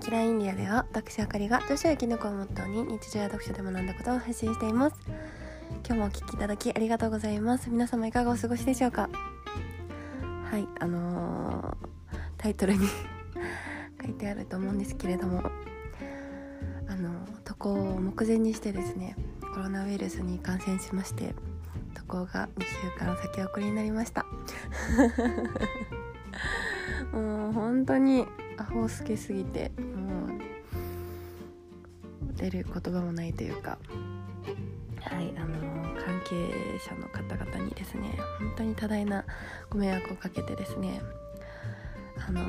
キラインディアでは私あかりが女子やきのこをモットーに日常や読書で学んだことを発信しています。今日もお聴きいただきありがとうございます。皆様いかがお過ごしでしょうか？はいあのー、タイトルに 書いてあると思うんですけれどもあの渡航を目前にしてですねコロナウイルスに感染しまして渡航が2週間先送りになりました。もう本当にアホ好きすぎてもう出る言葉もないというか。はいあの関係者の方々にですね本当に多大なご迷惑をかけてですねあの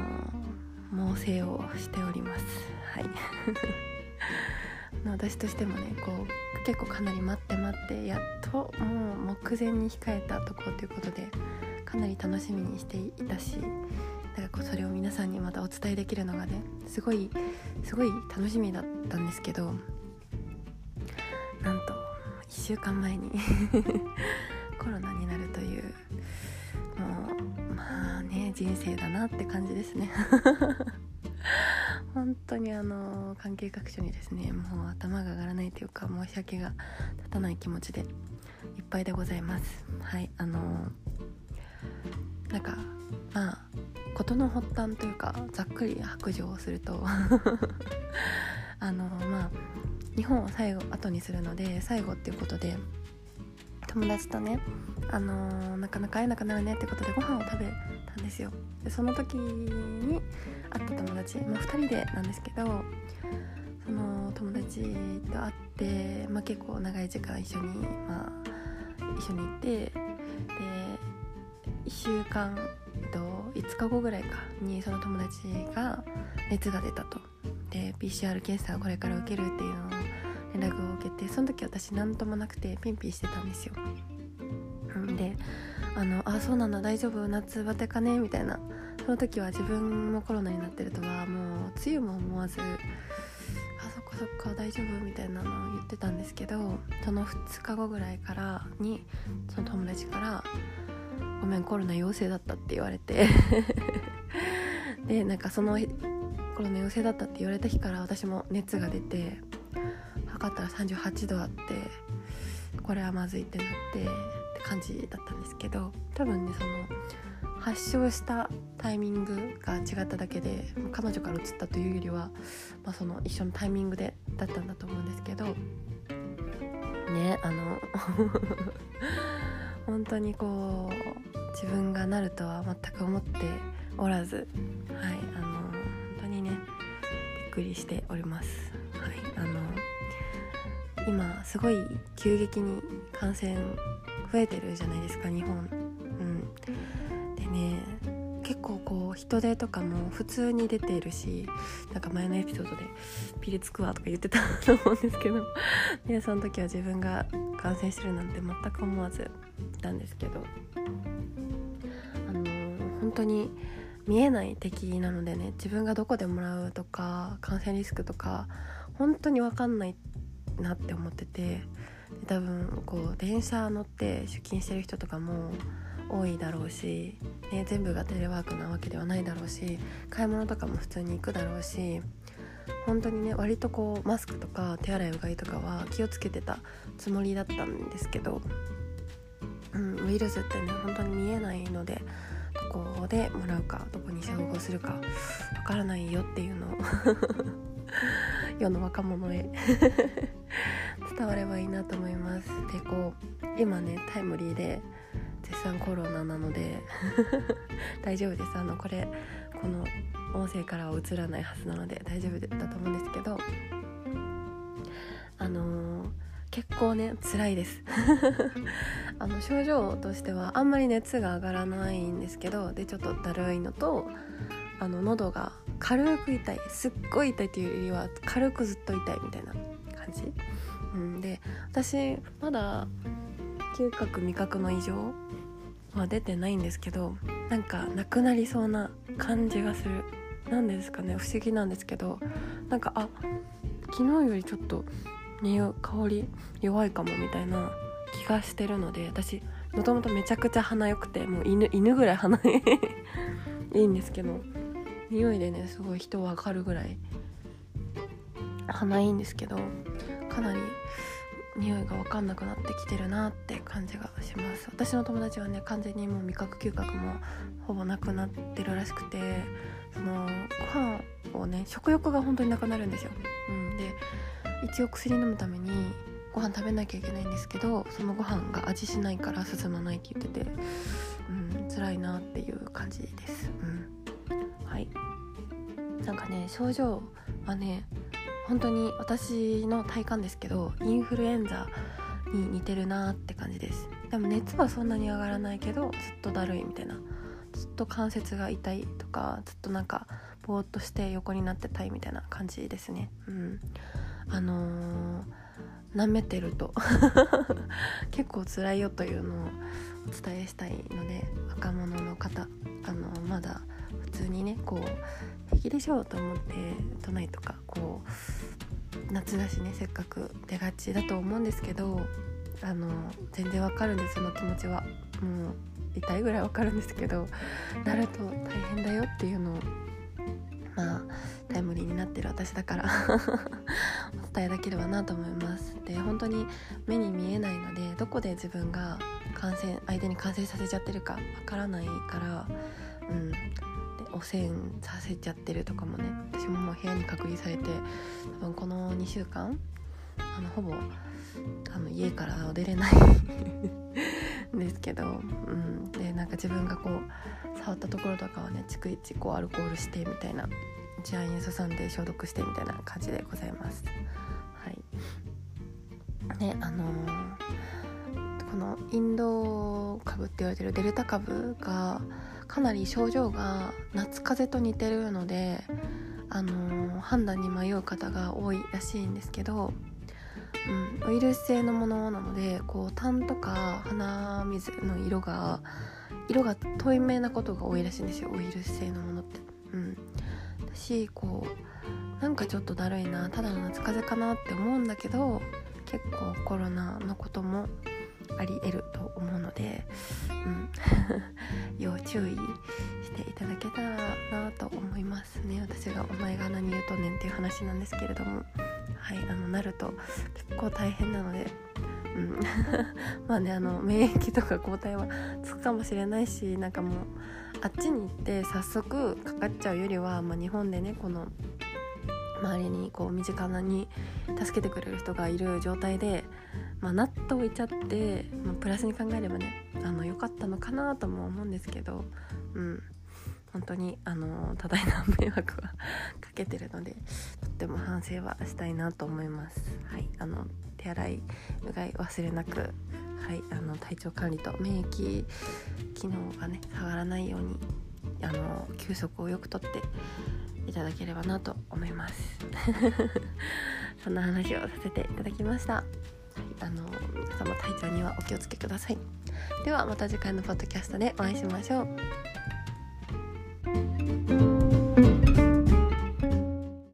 猛省をしております。はい。私としてもねこう結構かなり待って待ってやっともう目前に控えたとこということでかなり楽しみにしていたし皆さんにまたお伝えできるのがねすごいすごい楽しみだったんですけどなんと1週間前に コロナになるというもうまあね人生だなって感じですね。本当にあの関係各所にですねもう頭が上がらないというか申し訳が立たない気持ちでいっぱいでございます。はいあのなんかまあ事の発端というかざっくり白状をすると あのまあ日本を最後後にするので最後っていうことで友達とねあの、なかなか会えなくなるねってことでご飯を食べたんですよ。でその時に会った友達、まあ、2人でなんですけどその友達と会って、まあ、結構長い時間一緒に、まあ、一緒にいてで1週間えっと5日後ぐらいかにその友達が熱が出たと。で PCR 検査をこれから受けるっていうのを連絡を受けてその時私何ともなくてピンピンしてたんですよ。であのあそうなんだ大丈夫夏バテかね？みたいな。その時は自分もコロナになってるとはもう梅雨も思わずあそっかそっか大丈夫？みたいなのを言ってたんですけどその2日後ぐらいからにその友達から「ごめんコロナ陽性だった」って言われて。でなんかそのコロナ陽性だったって言われた日から私も熱が出て測ったら38度あってこれはまずいってなってって感じだったんですけど多分ねその発症したタイミングが違っただけで彼女から移ったというよりは、まあ、その一緒のタイミングでだったんだと思うんですけどねあの本当にこう自分がなるとは全く思っておらずはいあの本当にねびっくりしております。はいあの今すごい急激に感染増えてるじゃないですか日本。うん。でね結構こう人手とかも普通に出ているしなんか前のエピソードでピリつくわとか言ってたと思うんですけどでその時は自分が感染してるなんて全く思わずいたんですけどあの、本当に見えない敵なのでね自分がどこでもらうとか感染リスクとか本当に分かんないなって思ってて多分こう電車乗って出勤してる人とかも多いだろうし、ね、全部がテレワークなわけではないだろうし買い物とかも普通に行くだろうし本当にね割とこうマスクとか手洗いうがいとかは気をつけてたつもりだったんですけど、うん、ウイルスってね本当に見えないのでどこでもらうかどこに照合するかわからないよっていうのを 世の若者へ。伝わればいいなと思います。でこう今ねタイムリーで絶賛コロナなので 大丈夫です。あのこれこの音声からは映らないはずなので大丈夫だと思うんですけどあのー、結構ね辛いです。あの症状としてはあんまり熱が上がらないんですけどでちょっとだるいのとあの喉が軽く痛いすっごい痛いというよりは軽くずっと痛いみたいな感じ、うん、で私まだ嗅覚味覚の異常は出てないんですけどなんかなくなりそうな感じがする。なんですかね不思議なんですけどなんかあ昨日よりちょっと匂香り弱いかもみたいな気がしてるので私もともとめちゃくちゃ鼻良くてもう犬犬ぐらい 鼻いいんですけど匂いでねすごい人分かるぐらい鼻いいんですけどかなり匂いが分かんなくなってきてるなって感じがします。私の友達はね完全にもう味覚嗅覚もほぼなくなってるらしくてそのご飯をね食欲が本当になくなるんですよ、うん、で一応薬飲むためにご飯食べなきゃいけないんですけどそのご飯が味しないから進まないって言ってて、うん、辛いなっていう感じです、うん、はい。なんかね症状はね本当に私の体感ですけどインフルエンザに似てるなって感じです。でも熱はそんなに上がらないけどずっとだるいみたいな。ずっと関節が痛いとかずっとなんかぼーっとして横になってたいみたいな感じですね。うん。あのー、舐めてると。結構辛いよというのをお伝えしたいので若者の方あのまだ普通にねこう平気でしょうと思って都内とかこう夏だしねせっかく出がちだと思うんですけどあの全然わかるんです。その気持ちは。もう痛いぐらいわかるんですけどなると大変だよっていうのをまあタイムリーになってる私だから。お伝えできればなと思います。で本当に目に見えないのでどこで自分が感染相手に感染させちゃってるかわからないからうん。汚染させちゃってるとかもね私ももう部屋に隔離されて多分この2週間あのほぼあの家から出れないん ですけど、うん、でなんか自分がこう触ったところとかはね逐一こうアルコールしてみたいな治安にすさんで消毒してみたいな感じでございます。はいねあのー、このインド株って言われてるデルタ株がかなり症状が夏風邪と似てるので、あのー、判断に迷う方が多いらしいんですけど、うん、ウイルス性のものなのでこう痰とか鼻水の色が色が透明なことが多いらしいんですよウイルス性のものって。うん、しこうなんかちょっとだるいなただの夏風邪かなって思うんだけど結構コロナのこともありえると思うので、うん、要注意していただけたらなと思いますね私が「お前が何言うとねん」っていう話なんですけれどもはいあのなると結構大変なので。うん、まあねあの免疫とか抗体はつくかもしれないしなんかもうあっちに行って早速かかっちゃうよりは、まあ、日本でねこの周りにこう身近なに助けてくれる人がいる状態で、まあ、なっておいちゃって、まあ、プラスに考えればねあの良かったのかなとも思うんですけど、うん、本当にあの多大な迷惑は かけてるのでっても反省はしたいなと思います。はい、あの手洗いうがい忘れなく、はい、あの体調管理と免疫機能がね下がらないようにあの休息をよくとっていただければなと思います。そんな話をさせていただきました、はい、あの皆様体調にはお気をつけください。ではまた次回のポッドキャストでお会いしましょう。